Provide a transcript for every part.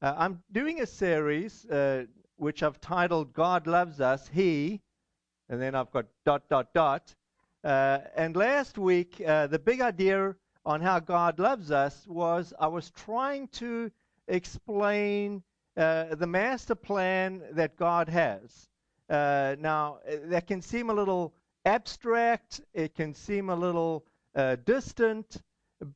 Uh, I'm doing a series uh, which I've titled God Loves Us, He, and then I've got dot, dot, dot. Uh, and last week, uh, the big idea on how God loves us was I was trying to explain uh, the master plan that God has. Uh, now, that can seem a little abstract, it can seem a little distant,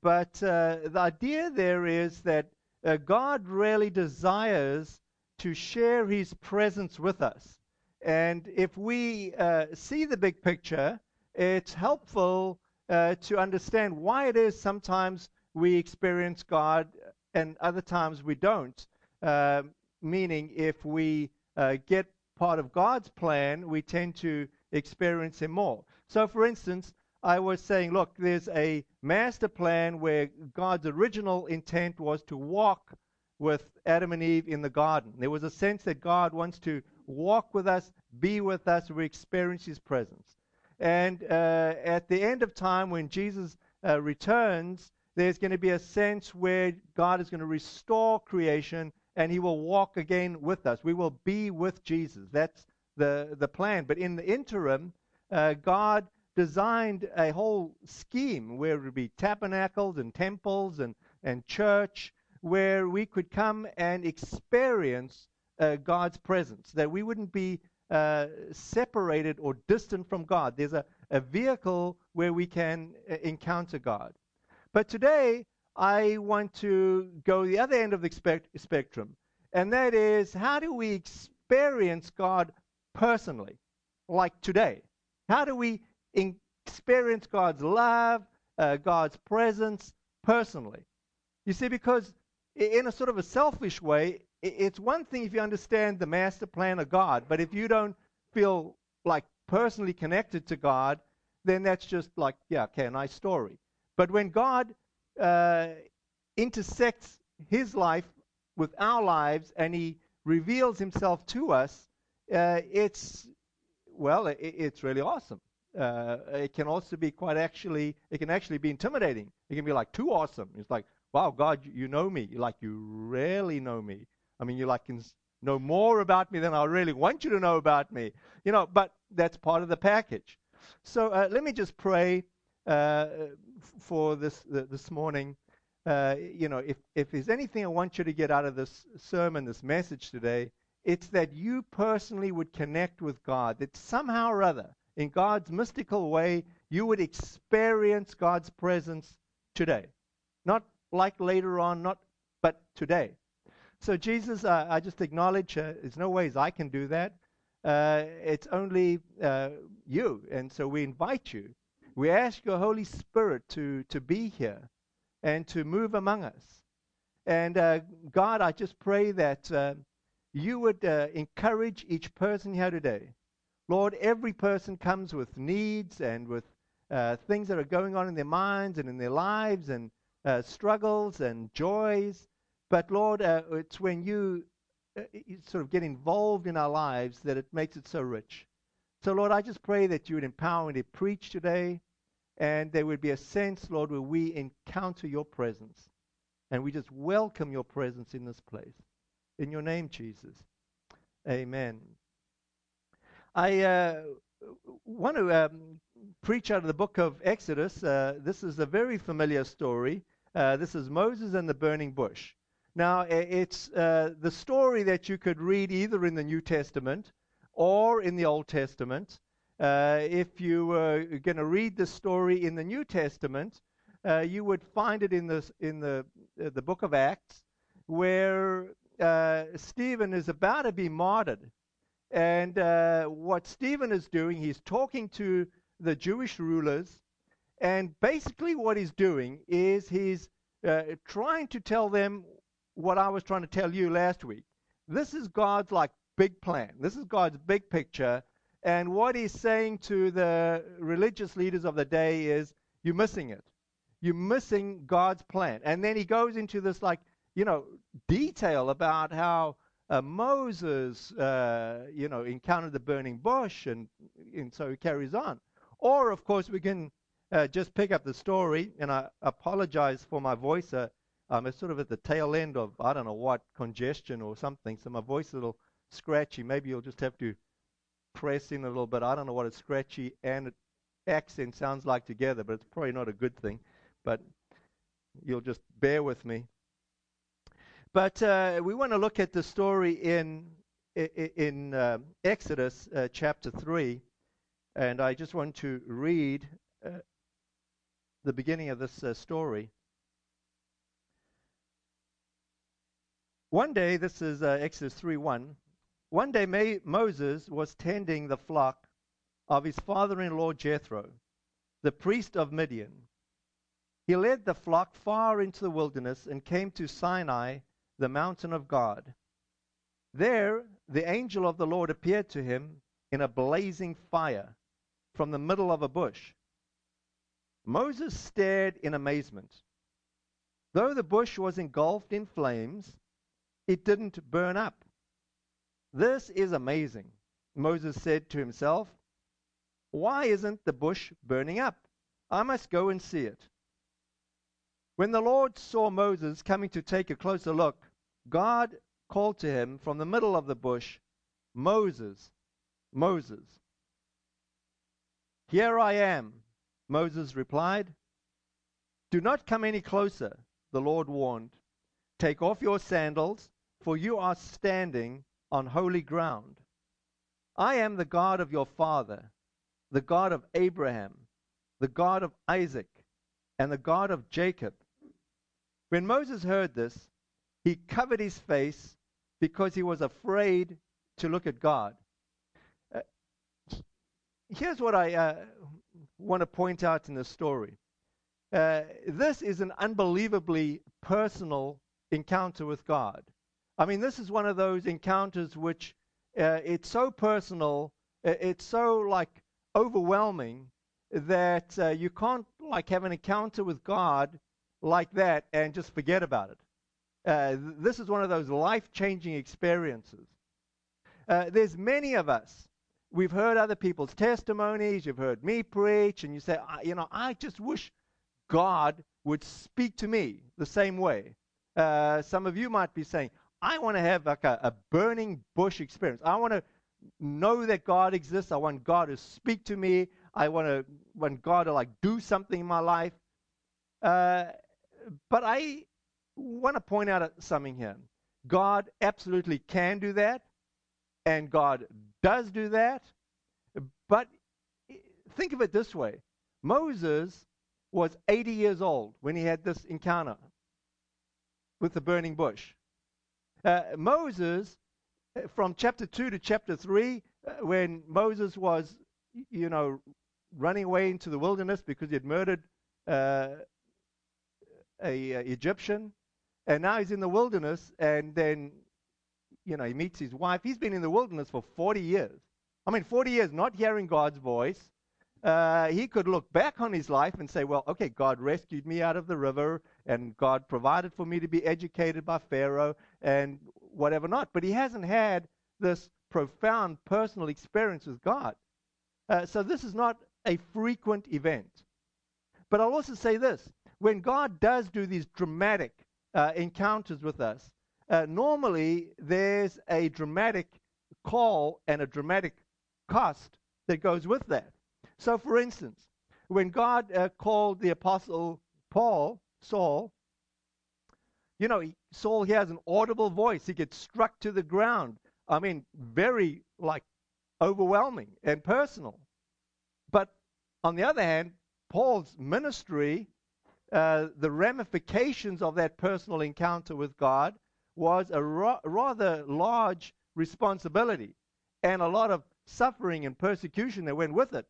but the idea there is that uh, God really desires to share his presence with us. And if we uh, see the big picture, it's helpful uh, to understand why it is sometimes we experience God and other times we don't. Uh, meaning, if we uh, get part of God's plan, we tend to experience Him more. So, for instance, I was saying, look, there's a master plan where God's original intent was to walk with Adam and Eve in the garden. There was a sense that God wants to walk with us, be with us, we experience His presence. And uh, at the end of time, when Jesus uh, returns, there's going to be a sense where God is going to restore creation and He will walk again with us. We will be with Jesus. That's the, the plan. But in the interim, uh, God designed a whole scheme where it would be tabernacles and temples and, and church where we could come and experience uh, God's presence, that we wouldn't be uh, separated or distant from God. There's a, a vehicle where we can uh, encounter God. But today, I want to go the other end of the spect- spectrum, and that is how do we experience God personally, like today? How do we experience God's love, uh, God's presence personally. You see, because in a sort of a selfish way, it's one thing if you understand the master plan of God, but if you don't feel like personally connected to God, then that's just like, yeah, okay, a nice story. But when God uh, intersects his life with our lives and he reveals himself to us, uh, it's, well, it, it's really awesome uh, it can also be quite actually, it can actually be intimidating. It can be like too awesome. It's like, wow, God, you know me. Like you really know me. I mean, you like can know more about me than I really want you to know about me. You know, but that's part of the package. So uh, let me just pray uh, for this this morning. Uh, you know, if if there's anything I want you to get out of this sermon, this message today, it's that you personally would connect with God. That somehow or other in God's mystical way, you would experience God's presence today. Not like later on, not but today. So Jesus, uh, I just acknowledge uh, there's no ways I can do that. Uh, it's only uh, you, and so we invite you. We ask your Holy Spirit to to be here and to move among us. And uh, God, I just pray that uh, you would encourage each person here today Lord, every person comes with needs and with uh, things that are going on in their minds and in their lives and uh, struggles and joys. But Lord, uh, it's when you, uh, you sort of get involved in our lives that it makes it so rich. So, Lord, I just pray that you would empower me to preach today and there would be a sense, Lord, where we encounter your presence and we just welcome your presence in this place. In your name, Jesus. Amen. I uh, want to um, preach out of the book of Exodus. Uh, this is a very familiar story. Uh, this is Moses and the burning bush. Now, it's uh, the story that you could read either in the New Testament or in the Old Testament. Uh, if you were going to read the story in the New Testament, uh, you would find it in the in the the book of Acts, where Stephen is about to be martyred and uh, what Stephen is doing, he's talking to the Jewish rulers. And basically, what he's doing is he's uh, trying to tell them what I was trying to tell you last week. This is God's like big plan. This is God's big picture. And what he's saying to the religious leaders of the day is, you're missing it. You're missing God's plan. And then he goes into this like, you know, detail about how uh, Moses, uh, you know, encountered the burning bush, and, and so he carries on. Or, of course, we can uh, just pick up the story, and I apologize for my voice. Uh, I'm sort of at the tail end of, I don't know what, congestion or something. So my voice is a little scratchy. Maybe you'll just have to press in a little bit. I don't know what a scratchy and accent sounds like together, but it's probably not a good thing. But you'll just bear with me. But uh, we want to look at the story in in uh, Exodus uh, chapter three, and I just want to read uh, the beginning of this uh, story. One day, this is uh, Exodus three one. One day, May- Moses was tending the flock of his father-in-law Jethro, the priest of Midian. He led the flock far into the wilderness and came to Sinai, the mountain of God. There, the angel of the Lord appeared to him in a blazing fire from the middle of a bush. Moses stared in amazement. Though the bush was engulfed in flames, it didn't burn up. This is amazing, Moses said to himself. Why isn't the bush burning up? I must go and see it. When the Lord saw Moses coming to take a closer look, God called to him from the middle of the bush, Moses, Moses. Here I am, Moses replied. Do not come any closer, the Lord warned. Take off your sandals, for you are standing on holy ground. I am the God of your father, the God of Abraham, the God of Isaac, and the God of Jacob. When Moses heard this, he covered his face because he was afraid to look at God. Uh, here's what I uh, want to point out in this story. Uh, this is an unbelievably personal encounter with God. I mean, this is one of those encounters which uh, it's so personal, it's so like overwhelming that uh, you can't like have an encounter with God like that and just forget about it. Uh, this is one of those life-changing experiences. Uh, there's many of us. We've heard other people's testimonies. You've heard me preach, and you say, you know, I just wish God would speak to me the same way. Uh, some of you might be saying, I want to have like a, a burning bush experience. I want to know that God exists. I want God to speak to me. I want to want God to like do something in my life. Uh, but I want to point out something here. God absolutely can do that, and God does do that. But think of it this way Moses was 80 years old when he had this encounter with the burning bush. Uh, Moses, uh, from chapter 2 to chapter 3, uh, when Moses was, you know, running away into the wilderness because he had murdered uh, a, a Egyptian, and now he's in the wilderness, and then, you know, he meets his wife. He's been in the wilderness for 40 years. I mean, 40 years not hearing God's voice. Uh, he could look back on his life and say, well, okay, God rescued me out of the river, and God provided for me to be educated by Pharaoh, and whatever not. But he hasn't had this profound personal experience with God. Uh, so this is not a frequent event. But I'll also say this when God does do these dramatic uh, encounters with us, uh, normally there's a dramatic call and a dramatic cost that goes with that. So, for instance, when God uh, called the apostle Paul, Saul, you know, Saul he has an audible voice. He gets struck to the ground. I mean, very like overwhelming and personal. But on the other hand, Paul's ministry uh, the ramifications of that personal encounter with God was a ra- rather large responsibility and a lot of suffering and persecution that went with it.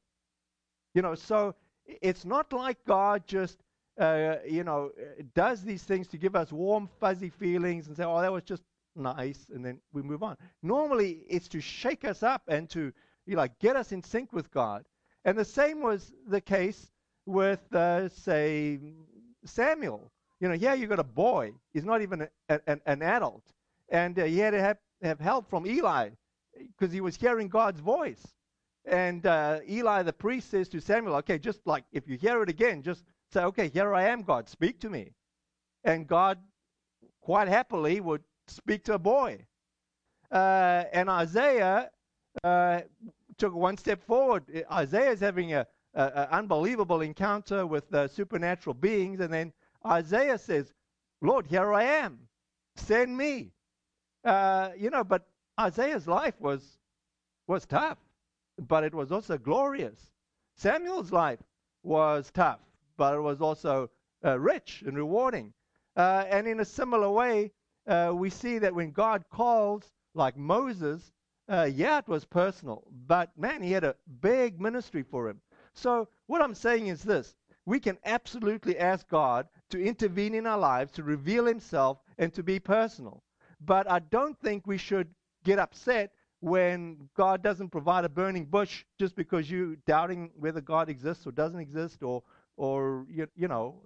You know, so it's not like God just, uh, you know, does these things to give us warm, fuzzy feelings and say, oh, that was just nice, and then we move on. Normally, it's to shake us up and to, you know, get us in sync with God. And the same was the case with, uh, say, Samuel. You know, here you got a boy. He's not even a, a, an adult. And uh, he had to have, have help from Eli because he was hearing God's voice. And uh, Eli the priest says to Samuel, okay, just like if you hear it again, just say, okay, here I am, God, speak to me. And God quite happily would speak to a boy. Uh, and Isaiah uh, took one step forward. Isaiah is having a, unbelievable encounter with supernatural beings, and then Isaiah says, Lord, here I am. Send me. Uh, you know, but Isaiah's life was, was tough, but it was also glorious. Samuel's life was tough, but it was also uh, rich and rewarding. Uh, and in a similar way, uh, we see that when God calls, like Moses, yeah, it was personal, but man, he had a big ministry for him. So, what I'm saying is this we can absolutely ask God to intervene in our lives, to reveal himself, and to be personal. But I don't think we should get upset when God doesn't provide a burning bush just because you're doubting whether God exists or doesn't exist, or, or you, you know,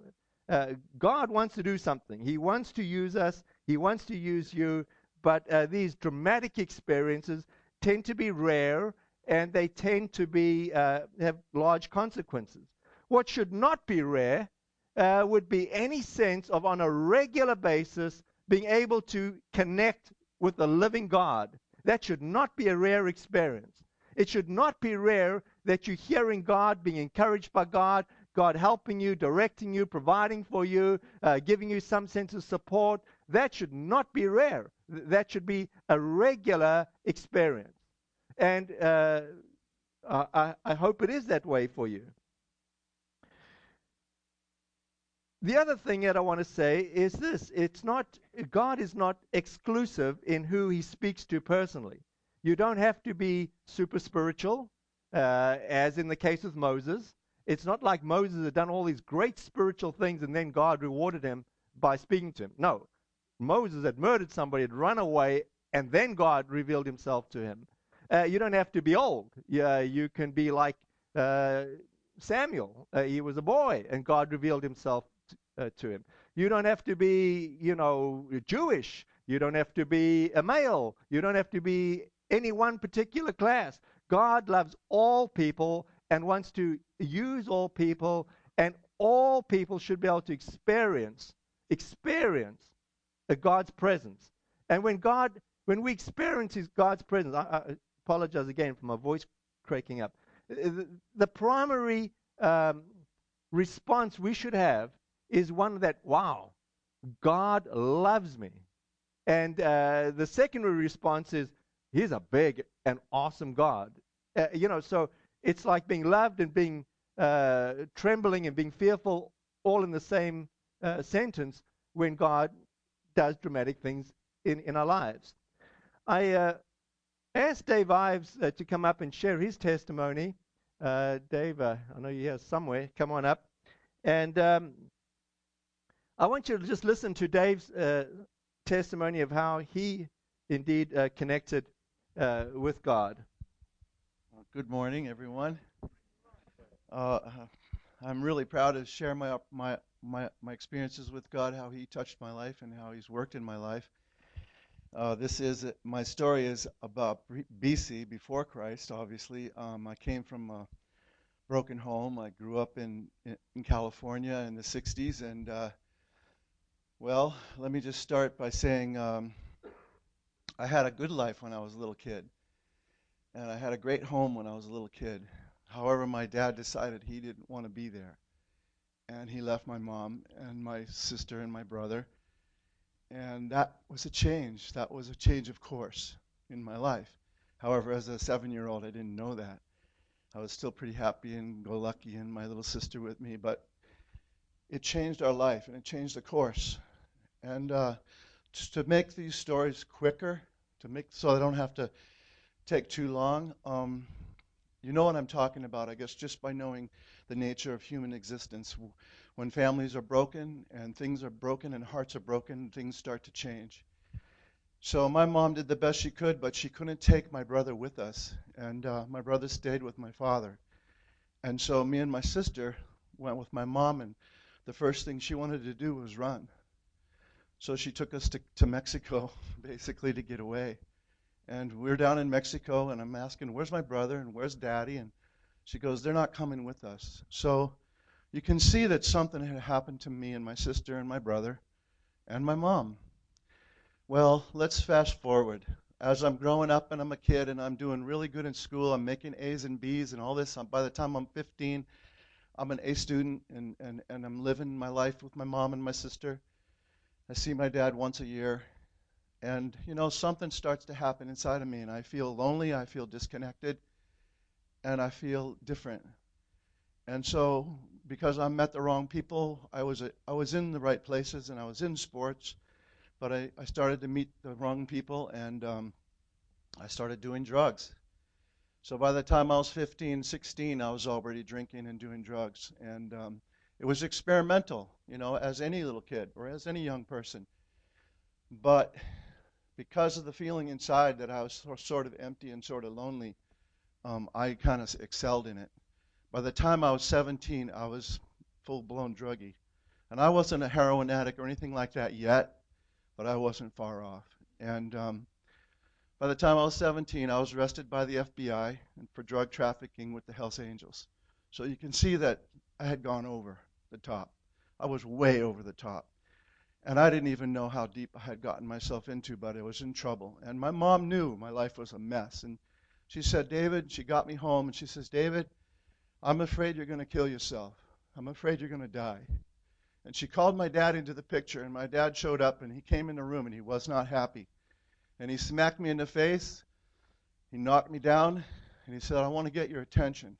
uh, God wants to do something. He wants to use us. He wants to use you. But uh, these dramatic experiences tend to be rare, and they tend to be uh, have large consequences. What should not be rare uh, would be any sense of, on a regular basis, being able to connect with the living God. That should not be a rare experience. It should not be rare that you're hearing God, being encouraged by God, God helping you, directing you, providing for you, uh, giving you some sense of support. That should not be rare. That should be a regular experience. And uh, I, I hope it is that way for you. The other thing that I want to say is this it's not, God is not exclusive in who he speaks to personally. You don't have to be super spiritual, uh, as in the case with Moses. It's not like Moses had done all these great spiritual things and then God rewarded him by speaking to him. No. Moses had murdered somebody, had run away, and then God revealed himself to him. Uh, you don't have to be old. Yeah, you can be like uh, Samuel. Uh, he was a boy, and God revealed himself uh, to him. You don't have to be, you know, Jewish. You don't have to be a male. You don't have to be any one particular class. God loves all people and wants to use all people, and all people should be able to experience experience God's presence. And when God, when we experience His God's presence, I apologize again for my voice cracking up. The, the primary um, response we should have is one that, wow, God loves me. And uh, the secondary response is, He's a big and awesome God. Uh, you know, so it's like being loved and being uh, trembling and being fearful all in the same uh, sentence when God does dramatic things in, in our lives. I uh, asked Dave Ives uh, to come up and share his testimony. Dave, I know you're here somewhere. Come on up. And um, I want you to just listen to Dave's uh, testimony of how he indeed uh, connected uh, with God. Good morning, everyone. Uh, I'm really proud to share my, my, my, my experiences with God, how He touched my life, and how He's worked in my life. Uh, this is my story is about BC before Christ. Obviously, um, I came from a broken home. I grew up in in, in California in the '60s, and uh, well, let me just start by saying um, I had a good life when I was a little kid. And I had a great home when I was a little kid. However, my dad decided he didn't want to be there. And he left my mom and my sister and my brother. And that was a change. That was a change of course in my life. However, as a seven year old, I didn't know that. I was still pretty happy and go lucky and my little sister with me, but it changed our life and it changed the course. And uh, just to make these stories quicker, to make so I don't have to take too long, um, you know what I'm talking about, I guess, just by knowing the nature of human existence. When families are broken and things are broken and hearts are broken, things start to change. So my mom did the best she could, but she couldn't take my brother with us, and uh, my brother stayed with my father. And so me and my sister went with my mom, and the first thing she wanted to do was run. So she took us to, to Mexico, basically, to get away. And we're down in Mexico, and I'm asking, Where's my brother and where's daddy? And she goes, They're not coming with us. So you can see that something had happened to me and my sister and my brother and my mom. Well, let's fast forward. As I'm growing up and I'm a kid and I'm doing really good in school, I'm making A's and B's and all this. By the time I'm 15, I'm an A student and, and, and I'm living my life with my mom and my sister. I see my dad once a year. And, you know, something starts to happen inside of me, and I feel lonely, I feel disconnected, and I feel different. And so, because I met the wrong people, I was, a, I was in the right places and I was in sports, but I, I started to meet the wrong people and um, I started doing drugs. So by the time I was 15, 16, I was already drinking and doing drugs. And um, it was experimental, you know, as any little kid or as any young person. But because of the feeling inside that I was sort of empty and sort of lonely, um, I kind of excelled in it. By the time I was 17, I was full blown druggie. And I wasn't a heroin addict or anything like that yet, but I wasn't far off. And um, by the time I was 17, I was arrested by the FBI for drug trafficking with the Hells Angels. So you can see that I had gone over the top. I was way over the top. And I didn't even know how deep I had gotten myself into, but I was in trouble. And my mom knew my life was a mess. And she said, David, she got me home and she says, David, I'm afraid you're going to kill yourself. I'm afraid you're going to die. And she called my dad into the picture, and my dad showed up, and he came in the room, and he was not happy. And he smacked me in the face. He knocked me down, and he said, I want to get your attention.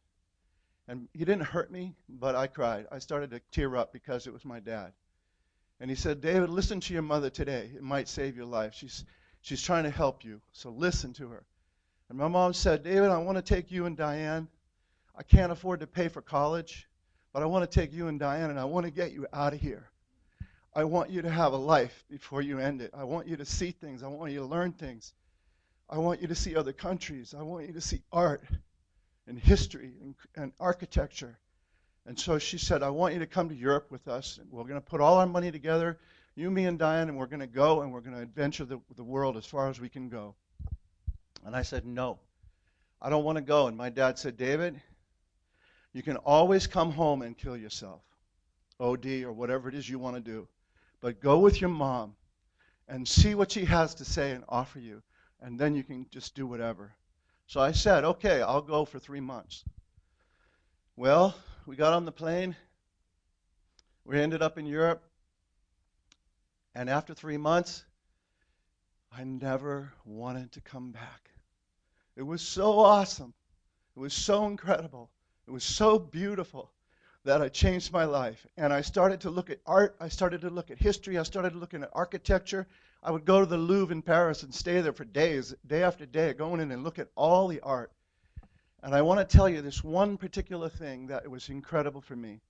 And he didn't hurt me, but I cried. I started to tear up because it was my dad. And he said, David, listen to your mother today. It might save your life. She's, she's trying to help you, so listen to her. And my mom said, David, I want to take you and Diane I can't afford to pay for college, but I want to take you and Diane and I want to get you out of here. I want you to have a life before you end it. I want you to see things. I want you to learn things. I want you to see other countries. I want you to see art and history and, and architecture. And so she said, I want you to come to Europe with us. And We're going to put all our money together, you, me, and Diane, and we're going to go and we're going to adventure the, the world as far as we can go. And I said, No, I don't want to go. And my dad said, David, you can always come home and kill yourself, OD or whatever it is you want to do. But go with your mom and see what she has to say and offer you, and then you can just do whatever. So I said, okay, I'll go for three months. Well, we got on the plane. We ended up in Europe. And after three months, I never wanted to come back. It was so awesome. It was so incredible. It was so beautiful that I changed my life. And I started to look at art. I started to look at history. I started looking at architecture. I would go to the Louvre in Paris and stay there for days, day after day, going in and look at all the art. And I want to tell you this one particular thing that was incredible for me.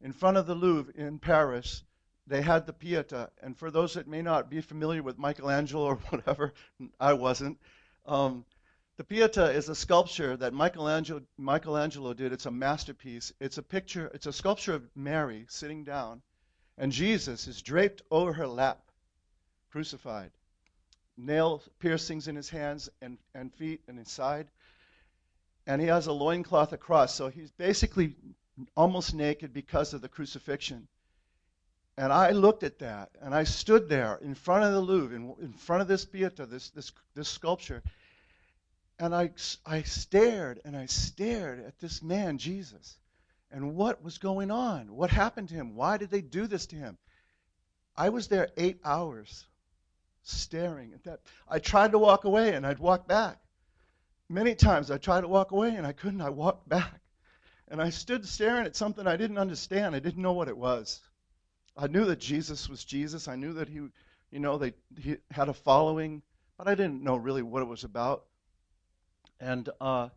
In front of the Louvre in Paris, they had the Pieta. And for those that may not be familiar with Michelangelo or whatever, I wasn't. Um, the Pieta is a sculpture that Michelangelo, Michelangelo did. It's a masterpiece. It's a picture, it's a sculpture of Mary sitting down, and Jesus is draped over her lap, crucified. Nail piercings in his hands and, and feet and his side. And he has a loincloth across. So he's basically almost naked because of the crucifixion. And I looked at that, and I stood there in front of the Louvre, in, in front of this Pieta, this, this, this sculpture, and I, I stared and I stared at this man, Jesus, and what was going on? What happened to him? Why did they do this to him? I was there eight hours staring at that. I tried to walk away and I'd walk back. Many times I tried to walk away and I couldn't. I walked back. And I stood staring at something I didn't understand. I didn't know what it was. I knew that Jesus was Jesus. I knew that he, you know, they, he had a following, but I didn't know really what it was about. And, uh,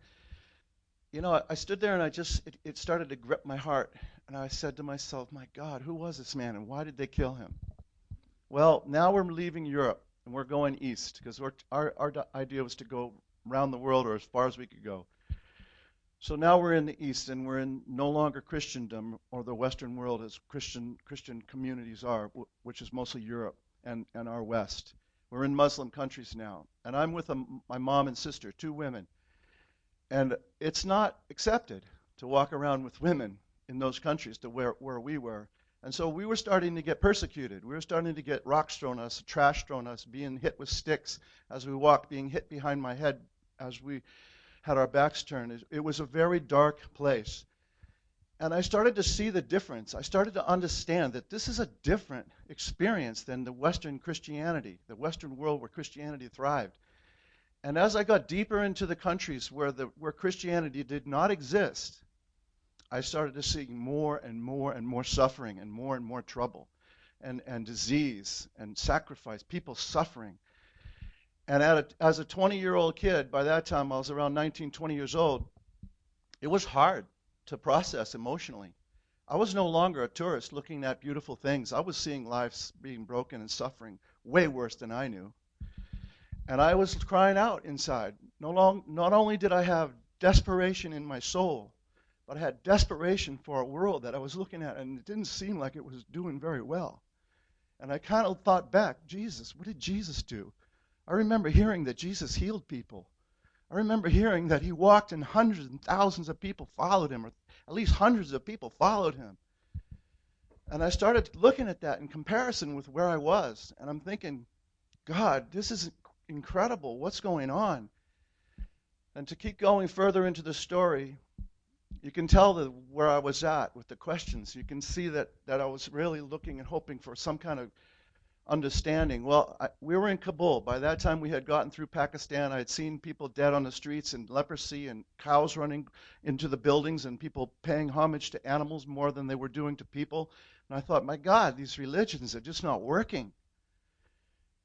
you know, I stood there and I just, it, it started to grip my heart. And I said to myself, my God, who was this man and why did they kill him? Well, now we're leaving Europe and we're going east because our, our idea was to go around the world or as far as we could go. So now we're in the east and we're in no longer Christendom or the Western world as Christian Christian communities are, which is mostly Europe and, and our West. We're in Muslim countries now. And I'm with a, my mom and sister, two women. And it's not accepted to walk around with women in those countries to where, where we were. And so we were starting to get persecuted. We were starting to get rocks thrown at us, trash thrown at us, being hit with sticks as we walked, being hit behind my head as we had our backs turned. It was a very dark place. And I started to see the difference. I started to understand that this is a different experience than the Western Christianity, the Western world where Christianity thrived. And as I got deeper into the countries where, the, where Christianity did not exist, I started to see more and more and more suffering and more and more trouble and, and disease and sacrifice, people suffering. And a, as a 20 year old kid, by that time I was around 19, 20 years old, it was hard to process emotionally. I was no longer a tourist looking at beautiful things. I was seeing lives being broken and suffering way worse than I knew. And I was crying out inside. No long, not only did I have desperation in my soul, but I had desperation for a world that I was looking at, and it didn't seem like it was doing very well. And I kind of thought back, Jesus, what did Jesus do? I remember hearing that Jesus healed people. I remember hearing that he walked and hundreds and thousands of people followed him, or at least hundreds of people followed him. And I started looking at that in comparison with where I was, and I'm thinking, God, this is incredible. What's going on? And to keep going further into the story, you can tell the, where I was at with the questions. You can see that, that I was really looking and hoping for some kind of understanding. Well, I, we were in Kabul. By that time, we had gotten through Pakistan. I had seen people dead on the streets and leprosy and cows running into the buildings and people paying homage to animals more than they were doing to people. And I thought, my God, these religions are just not working.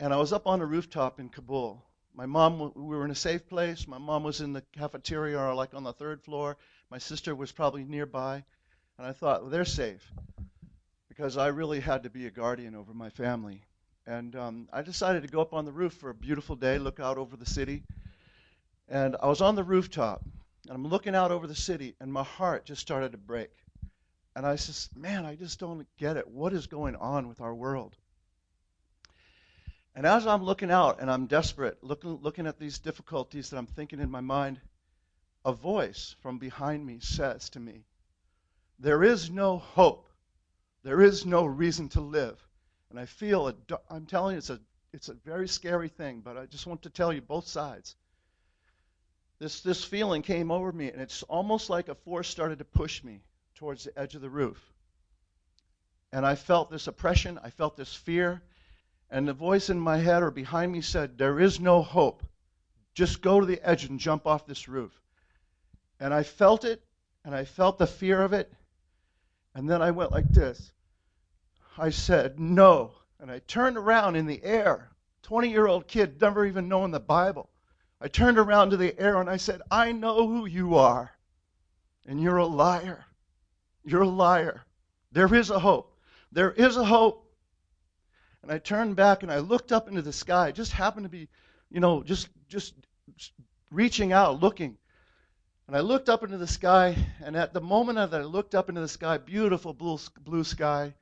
And I was up on a rooftop in Kabul. My mom, we were in a safe place. My mom was in the cafeteria or like on the third floor. My sister was probably nearby. And I thought, well, they're safe. Because I really had to be a guardian over my family. And um, I decided to go up on the roof for a beautiful day, look out over the city. And I was on the rooftop, and I'm looking out over the city, and my heart just started to break. And I said, man, I just don't get it. What is going on with our world? And as I'm looking out and I'm desperate, looking, looking at these difficulties that I'm thinking in my mind, a voice from behind me says to me, There is no hope. There is no reason to live. And I feel, I'm telling you, it's a, it's a very scary thing, but I just want to tell you both sides. This, this feeling came over me, and it's almost like a force started to push me towards the edge of the roof. And I felt this oppression, I felt this fear, and the voice in my head or behind me said, There is no hope. Just go to the edge and jump off this roof. And I felt it, and I felt the fear of it. And then I went like this I said, No. And I turned around in the air. 20 year old kid, never even knowing the Bible. I turned around to the air and I said, I know who you are. And you're a liar. You're a liar. There is a hope. There is a hope. And I turned back and I looked up into the sky. It just happened to be, you know, just just reaching out, looking. And I looked up into the sky, and at the moment that I looked up into the sky, beautiful blue, blue sky,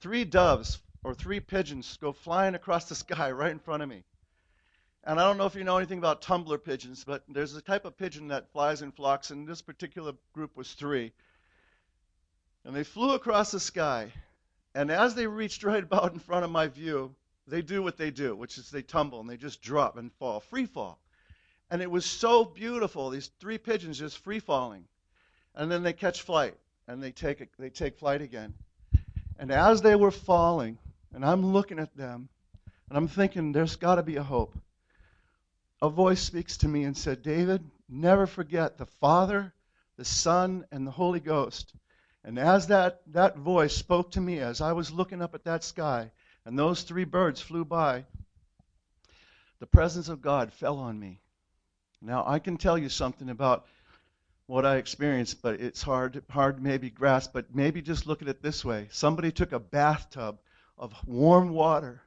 three doves or three pigeons go flying across the sky right in front of me. And I don't know if you know anything about tumbler pigeons, but there's a type of pigeon that flies in flocks, and this particular group was three. And they flew across the sky. And as they reached right about in front of my view, they do what they do, which is they tumble and they just drop and fall, free fall. And it was so beautiful, these three pigeons just free falling. And then they catch flight and they take, they take flight again. And as they were falling, and I'm looking at them, and I'm thinking, there's got to be a hope. A voice speaks to me and said, David, never forget the Father, the Son, and the Holy Ghost. And as that, that voice spoke to me as I was looking up at that sky, and those three birds flew by, the presence of God fell on me. Now, I can tell you something about what I experienced, but it's hard, hard maybe grasp. But maybe just look at it this way: somebody took a bathtub of warm water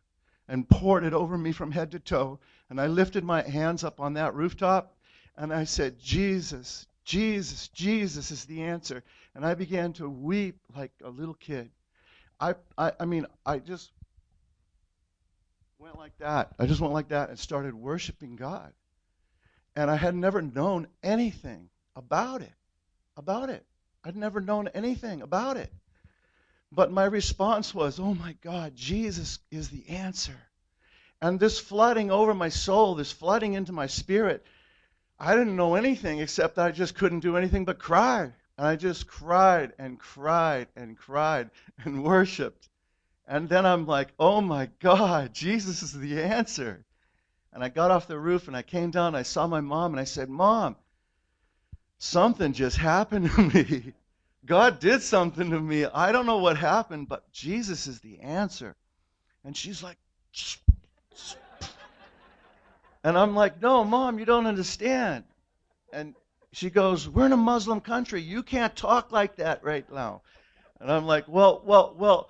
and poured it over me from head to toe, and I lifted my hands up on that rooftop, and I said, "Jesus, Jesus, Jesus is the answer." And I began to weep like a little kid. I, I, I mean, I just went like that. I just went like that and started worshiping God. And I had never known anything about it. About it. I'd never known anything about it. But my response was, oh my God, Jesus is the answer. And this flooding over my soul, this flooding into my spirit, I didn't know anything except I just couldn't do anything but cry. And I just cried and cried and cried and worshiped. And then I'm like, oh my God, Jesus is the answer. And I got off the roof and I came down. I saw my mom and I said, Mom, something just happened to me. God did something to me. I don't know what happened, but Jesus is the answer. And she's like, and I'm like, no, mom, you don't understand. And she goes, we're in a Muslim country. You can't talk like that right now. And I'm like, well, well, well,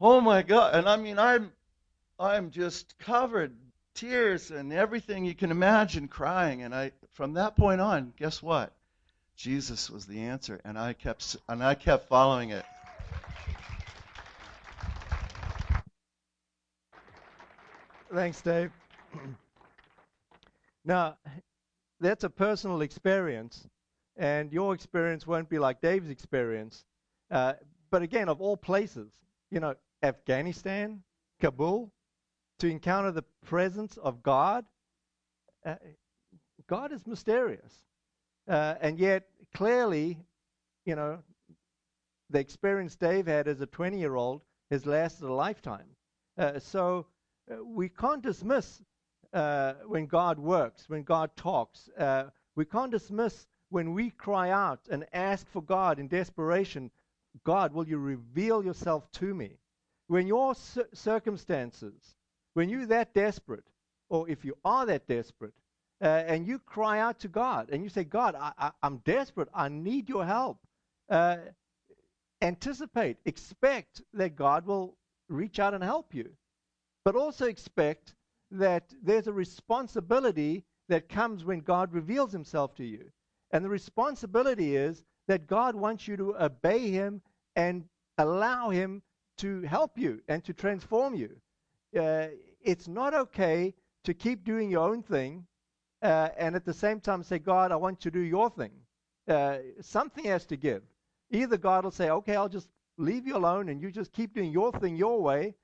oh my God. And I mean, I'm, I'm just covered tears and everything you can imagine crying. And I, from that point on, guess what? Jesus was the answer, and I kept, and I kept following it. Thanks, Dave. now, that's a personal experience, and your experience won't be like Dave's experience. Uh, but again, of all places, you know, Afghanistan, Kabul, to encounter the presence of God, uh, God is mysterious. Uh, and yet, clearly, you know, the experience Dave had as a 20 year old has lasted a lifetime. Uh, so uh, we can't dismiss uh, when God works, when God talks. Uh, we can't dismiss when we cry out and ask for God in desperation God, will you reveal yourself to me? When your cir- circumstances, when you're that desperate, or if you are that desperate, uh, and you cry out to God and you say, God, I, am desperate. I need your help. Uh, anticipate, expect that God will reach out and help you. But also expect that there's a responsibility that comes when God reveals himself to you. And the responsibility is that God wants you to obey him and allow him to help you and to transform you. Uh, it's not okay to keep doing your own thing uh, and at the same time say, God, I want you to do your thing. Uh, something has to give. Either God will say, okay, I'll just leave you alone and you just keep doing your thing your way,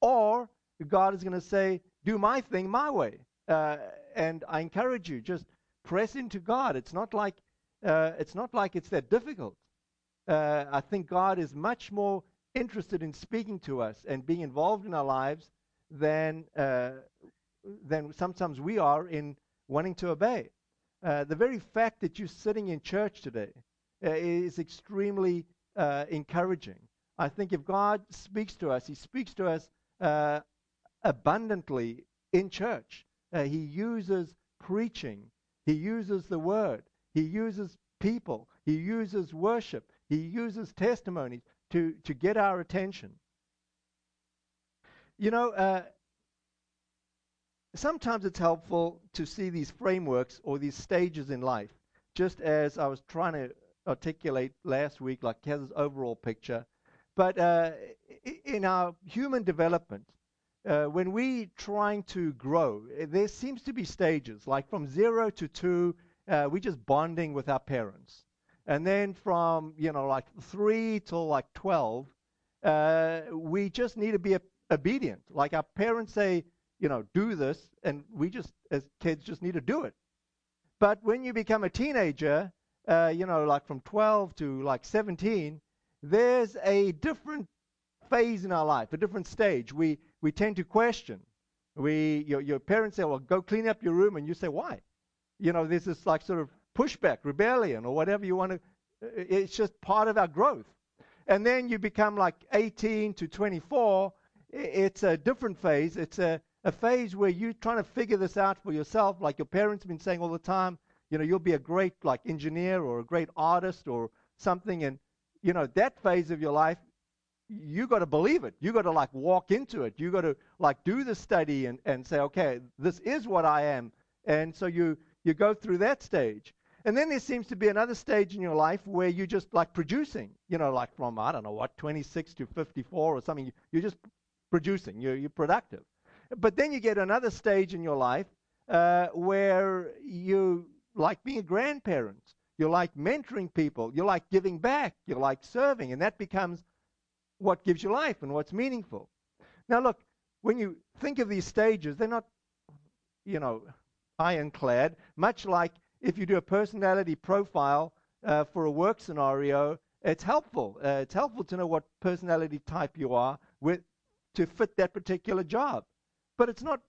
or God is going to say, do my thing my way. Uh, and I encourage you, just press into God. It's not like uh, it's not like it's that difficult. Uh, I think God is much more interested in speaking to us and being involved in our lives than uh, than sometimes we are in wanting to obey. Uh, the very fact that you're sitting in church today uh, is extremely encouraging. I think if God speaks to us, He speaks to us abundantly in church. Uh, he uses preaching, He uses the Word, He uses people, He uses worship, He uses testimonies to, to get our attention. You know, uh, sometimes it's helpful to see these frameworks or these stages in life, just as I was trying to articulate last week, like Kez's overall picture. But uh, in our human development, uh, when we're trying to grow, eh, there seems to be stages, like from zero to two, uh, we're just bonding with our parents. And then from, you know, like three till like 12, uh, we just need to be obedient. Like our parents say, you know, do this, and we just, as kids, just need to do it. But when you become a teenager, uh, you know, like from 12 to like 17, there's a different phase in our life, a different stage. We we tend to question. We your your parents say, "Well, go clean up your room," and you say, "Why?" You know, there's this like sort of pushback, rebellion, or whatever you want to. It's just part of our growth. And then you become like 18 to 24. It's a different phase. It's a a phase where you're trying to figure this out for yourself, like your parents have been saying all the time. You know, you'll be a great like engineer or a great artist or something, and you know that phase of your life, you got to believe it. You got to like walk into it. You got to like do the study and and say, okay, this is what I am, and so you you go through that stage. And then there seems to be another stage in your life where you're just like producing, you know, like from, I don't know what, 26 to 54 or something. You're just producing, you're, you're productive. But then you get another stage in your life uh, where you like being a grandparent. You like mentoring people. You like giving back. You like serving. And that becomes what gives you life and what's meaningful. Now, look, when you think of these stages, they're not, you know, ironclad, much like if you do a personality profile uh, for a work scenario, it's helpful. Uh, it's helpful to know what personality type you are with to fit that particular job. But it's not,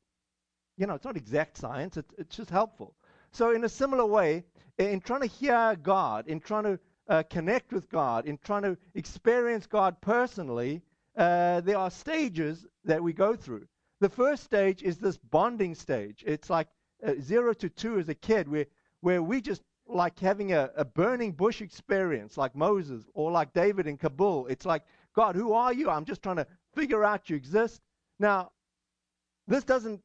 you know, it's not exact science. It, it's just helpful. So in a similar way, in trying to hear God, in trying to uh, connect with God, in trying to experience God personally, uh, there are stages that we go through. The first stage is this bonding stage. It's like uh, zero to two as a kid, where where we just like having a, a burning bush experience, like Moses or like David in Kabul. It's like, God, who are you? I'm just trying to figure out you exist. Now, this doesn't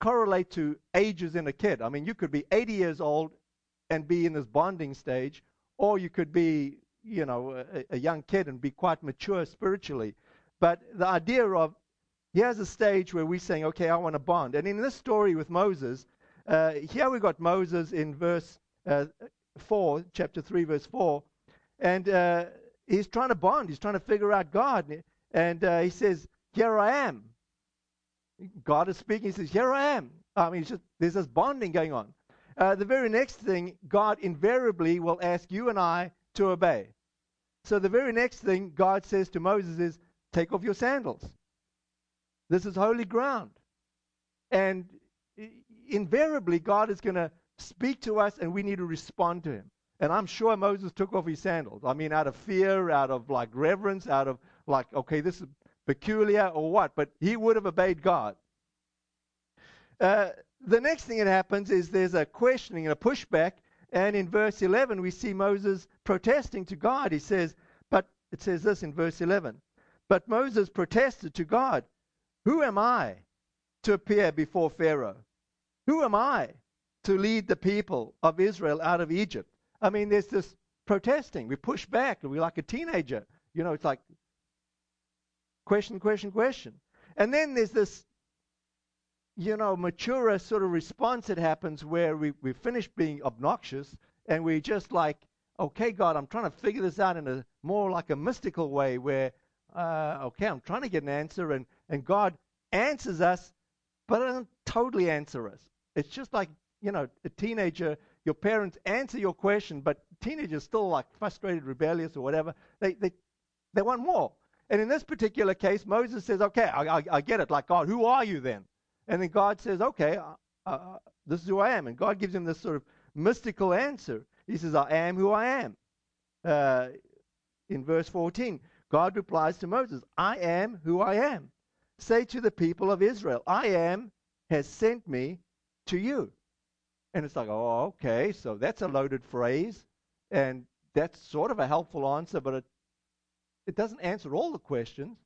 correlate to ages in a kid. I mean, you could be 80 years old and be in this bonding stage, or you could be, you know, a, a young kid and be quite mature spiritually. But the idea of here's a stage where we're saying, okay, I want to bond. And in this story with Moses, uh, here we got Moses in verse uh, 4, chapter 3, verse 4, and uh, he's trying to bond. He's trying to figure out God. And uh, he says, Here I am. God is speaking. He says, Here I am. I mean, just, there's this bonding going on. Uh, the very next thing, God invariably will ask you and I to obey. So the very next thing God says to Moses is, Take off your sandals. This is holy ground. And invariably, God is going to speak to us and we need to respond to him. And I'm sure Moses took off his sandals. I mean, out of fear, out of like reverence, out of like, okay, this is peculiar or what, but he would have obeyed God. Uh, the next thing that happens is there's a questioning and a pushback. And in verse 11, we see Moses protesting to God. He says, but it says this in verse 11. But Moses protested to God, Who am I to appear before Pharaoh? Who am I to lead the people of Israel out of Egypt? I mean, there's this protesting. We push back. We're like a teenager. You know, it's like question, question, question. And then there's this, you know, mature sort of response that happens where we, we finish being obnoxious and we just like, okay, God, I'm trying to figure this out in a more like a mystical way where, uh, okay, I'm trying to get an answer and, and God answers us, but doesn't totally answer us. It's just like, you know, a teenager, your parents answer your question, but teenagers still like frustrated, rebellious, or whatever. They, they, they want more. And in this particular case, Moses says, okay, I, I, I get it. Like, God, who are you then? And then God says, okay, uh, uh, this is who I am. And God gives him this sort of mystical answer. He says, I am who I am. Uh, in verse 14, God replies to Moses, I am who I am. Say to the people of Israel, I am has sent me to you. And it's like, oh, okay, so that's a loaded phrase. And that's sort of a helpful answer, but it, it doesn't answer all the questions.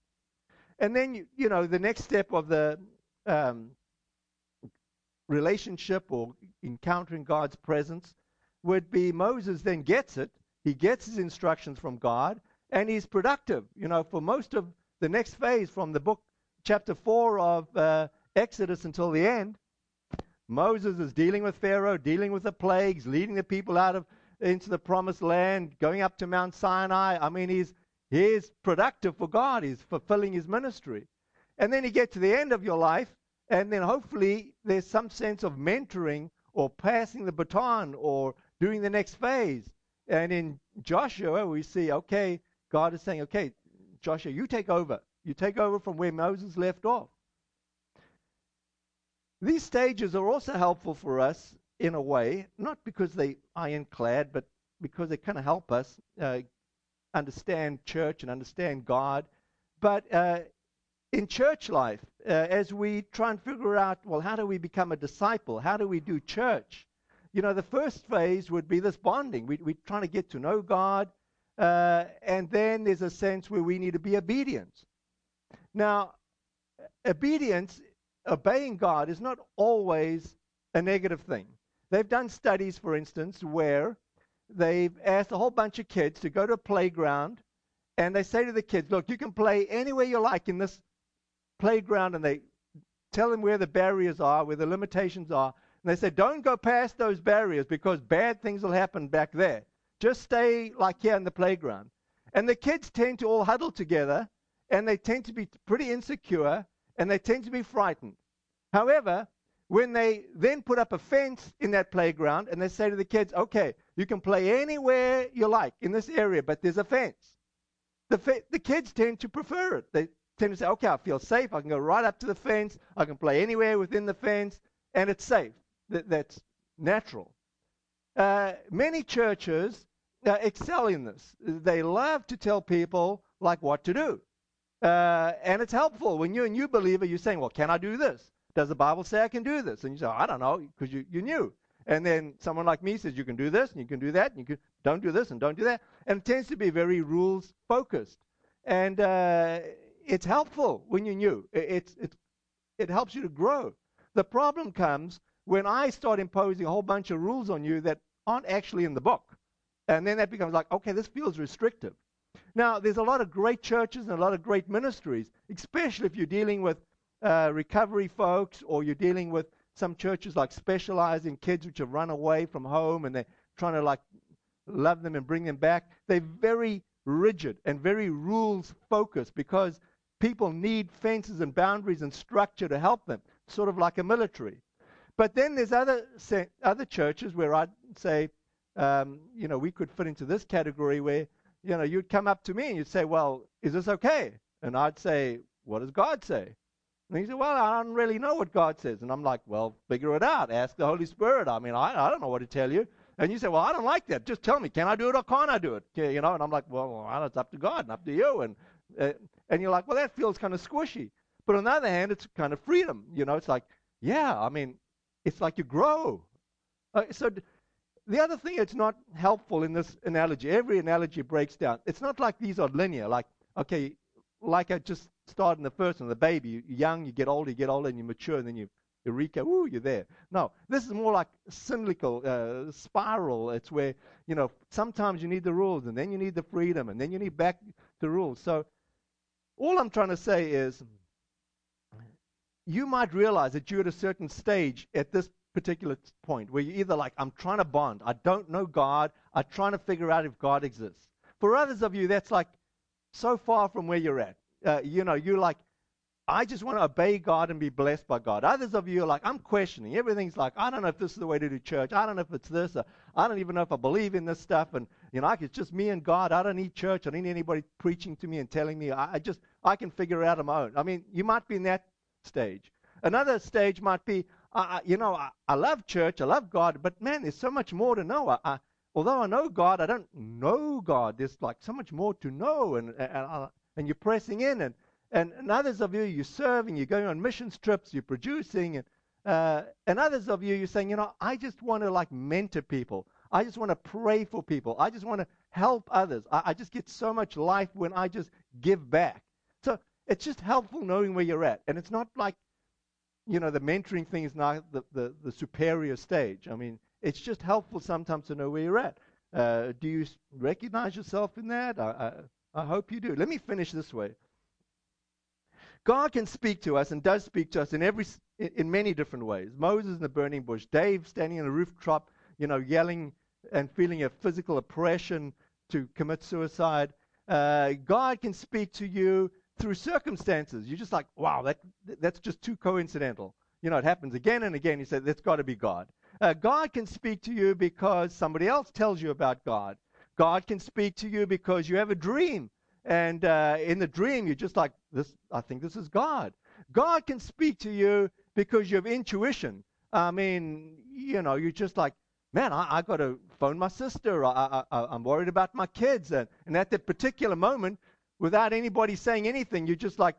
And then, you, you know, the next step of the um, relationship or encountering God's presence would be Moses then gets it. He gets his instructions from God, and he's productive. You know, for most of the next phase from the book, chapter 4 of uh, Exodus until the end, Moses is dealing with Pharaoh, dealing with the plagues, leading the people out of into the promised land, going up to Mount Sinai. I mean, he's he's productive for God. He's fulfilling his ministry. And then you get to the end of your life, and then hopefully there's some sense of mentoring or passing the baton or doing the next phase. And in Joshua, we see, okay, God is saying, okay, Joshua, you take over. You take over from where Moses left off. These stages are also helpful for us in a way, not because they ironclad, but because they kind of help us uh, understand church and understand God. But uh, in church life, uh, as we try and figure out, well, how do we become a disciple? How do we do church? You know, the first phase would be this bonding. We, we're trying to get to know God, uh, and then there's a sense where we need to be obedient. Now, obedience obeying God is not always a negative thing. They've done studies, for instance, where they've asked a whole bunch of kids to go to a playground and they say to the kids, Look, you can play anywhere you like in this playground, and they tell them where the barriers are, where the limitations are. And they say, Don't go past those barriers because bad things will happen back there. Just stay like here in the playground. And the kids tend to all huddle together and they tend to be pretty insecure and they tend to be frightened. However, when they then put up a fence in that playground and they say to the kids, okay, you can play anywhere you like in this area, but there's a fence. The, fe- the kids tend to prefer it. They tend to say, okay, I feel safe. I can go right up to the fence. I can play anywhere within the fence, and it's safe. That, that's natural. Uh, many churches uh, excel in this. They love to tell people like what to do. Uh, and it's helpful when you're a new believer, you're saying, well, can I do this? Does the Bible say I can do this? And you say, I don't know, because you, you're new. And then someone like me says, you can do this, and you can do that, and you can, don't do this, and don't do that. And it tends to be very rules focused. And uh, it's helpful when you're new. It, it's, it helps you to grow. The problem comes when I start imposing a whole bunch of rules on you that aren't actually in the book. And then that becomes like, okay, this feels restrictive. Now, there's a lot of great churches and a lot of great ministries, especially if you're dealing with uh, recovery folks or you're dealing with some churches like specialize in kids which have run away from home and they're trying to like love them and bring them back. They're very rigid and very rules focused because people need fences and boundaries and structure to help them, sort of like a military. But then there's other other churches where I'd say, um, you know, we could fit into this category where, you know, you'd come up to me and you'd say, well, is this okay? And I'd say, what does God say? And he said, well, I don't really know what God says. And I'm like, well, figure it out. Ask the Holy Spirit. I mean, I, I don't know what to tell you. And you say, well, I don't like that. Just tell me, can I do it or can't I do it? You know, and I'm like, well, well it's up to God and up to you. And, uh, and you're like, well, that feels kind of squishy. But on the other hand, it's kind of freedom. You know, it's like, yeah, I mean, it's like you grow. Uh, so d- the other thing that's not helpful in this analogy, every analogy breaks down. It's not like these are linear. Like, okay, like I just started in the first one, the baby, you're young, you get older, you get older, and you mature, and then you eureka, ooh, you're there. No, this is more like cyclical uh, spiral. It's where you know sometimes you need the rules, and then you need the freedom, and then you need back the rules. So all I'm trying to say is you might realize that you're at a certain stage at this particular point where you're either like, I'm trying to bond, I don't know God, I'm trying to figure out if God exists. For others of you, that's like so far from where you're at. Uh, you know, you're like, I just want to obey God and be blessed by God. Others of you are like, I'm questioning. Everything's like, I don't know if this is the way to do church. I don't know if it's this. I don't even know if I believe in this stuff. And, you know, it's just me and God. I don't need church. I don't need anybody preaching to me and telling me. I, I just, I can figure out on my own. I mean, you might be in that stage. Another stage might be, uh, you know, I, I, love church, I love God, but man, there's so much more to know. I, I, although I know God, I don't know God. There's like so much more to know, and and, uh, and you're pressing in, and, and and others of you, you're serving, you're going on missions trips, you're producing, and uh, and others of you, you're saying, you know, I just want to like mentor people. I just want to pray for people. I just want to help others. I, I just get so much life when I just give back. So it's just helpful knowing where you're at. And it's not like you know, the mentoring thing is not the, the, the superior stage. I mean, it's just helpful sometimes to know where you're at. Uh, do you recognize yourself in that? I, I, I hope you do. Let me finish this way. God can speak to us and does speak to us in every in many different ways. Moses in the burning bush, Dave standing on a rooftop, you know, yelling and feeling a physical oppression to commit suicide. Uh, God can speak to you through circumstances. You're just like, wow, that, that's just too coincidental. You know, it happens again and again. You say, that's got to be God. Uh, God can speak to you because somebody else tells you about God. God can speak to you because you have a dream. And uh, in the dream, you're just like, this, I think this is God. God can speak to you because you have intuition. I mean, you know, you're just like, man, I, I got to phone my sister. I, I, am worried about my kids. And, and at that particular moment, without anybody saying anything, you just like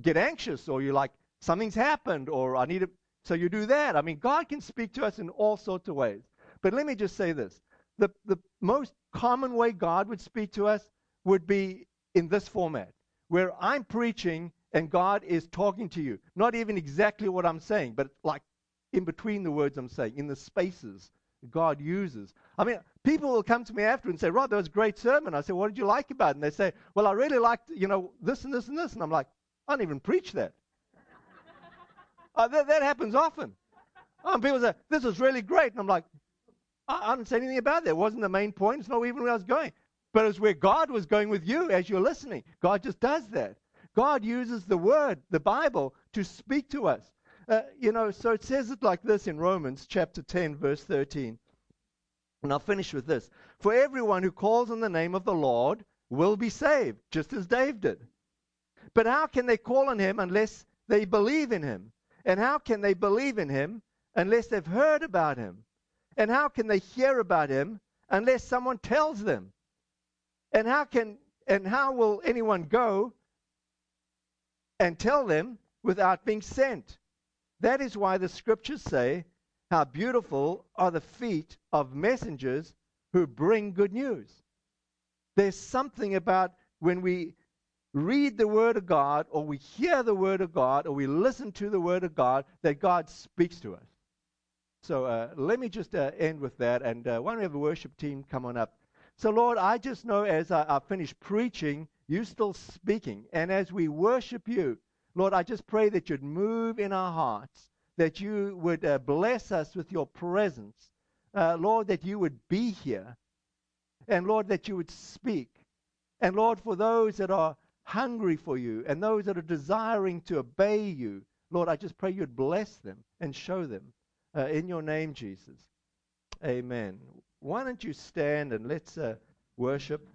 get anxious or you're like, something's happened or I need to. So you do that. I mean, God can speak to us in all sorts of ways. But let me just say this the, the most common way God would speak to us would be in this format, where I'm preaching and God is talking to you. Not even exactly what I'm saying, but like in between the words I'm saying, in the spaces God uses. I mean, people will come to me after and say, Rod, that was a great sermon. I say, what did you like about it? And they say, well, I really liked, you know, this and this and this. And I'm like, I don't even preach that. uh, that, that happens often. Um, people say, this is really great. And I'm like, I, I didn't say anything about that. It wasn't the main point. It's not even where I was going. But it's where God was going with you as you're listening. God just does that. God uses the Word, the Bible, to speak to us. Uh, you know, so it says it like this in Romans chapter 10, verse 13. And I'll finish with this. For everyone who calls on the name of the Lord will be saved, just as Dave did. But how can they call on him unless they believe in him? And how can they believe in him unless they've heard about him? And how can they hear about him unless someone tells them? And how can and how will anyone go and tell them without being sent? That is why the scriptures say, How beautiful are the feet of messengers who bring good news. There's something about when we read the Word of God, or we hear the Word of God, or we listen to the Word of God, that God speaks to us. So uh, let me just uh, end with that. And uh, why don't we have the worship team come on up? So, Lord, I just know as I, I finish preaching, you're still speaking. And as we worship you, Lord, I just pray that you'd move in our hearts, that you would uh, bless us with your presence. Uh, Lord, that you would be here. And Lord, that you would speak. And Lord, for those that are hungry for you and those that are desiring to obey you, Lord, I just pray you'd bless them and show them. Uh, in your name, Jesus. Amen. Why don't you stand and let's uh, worship?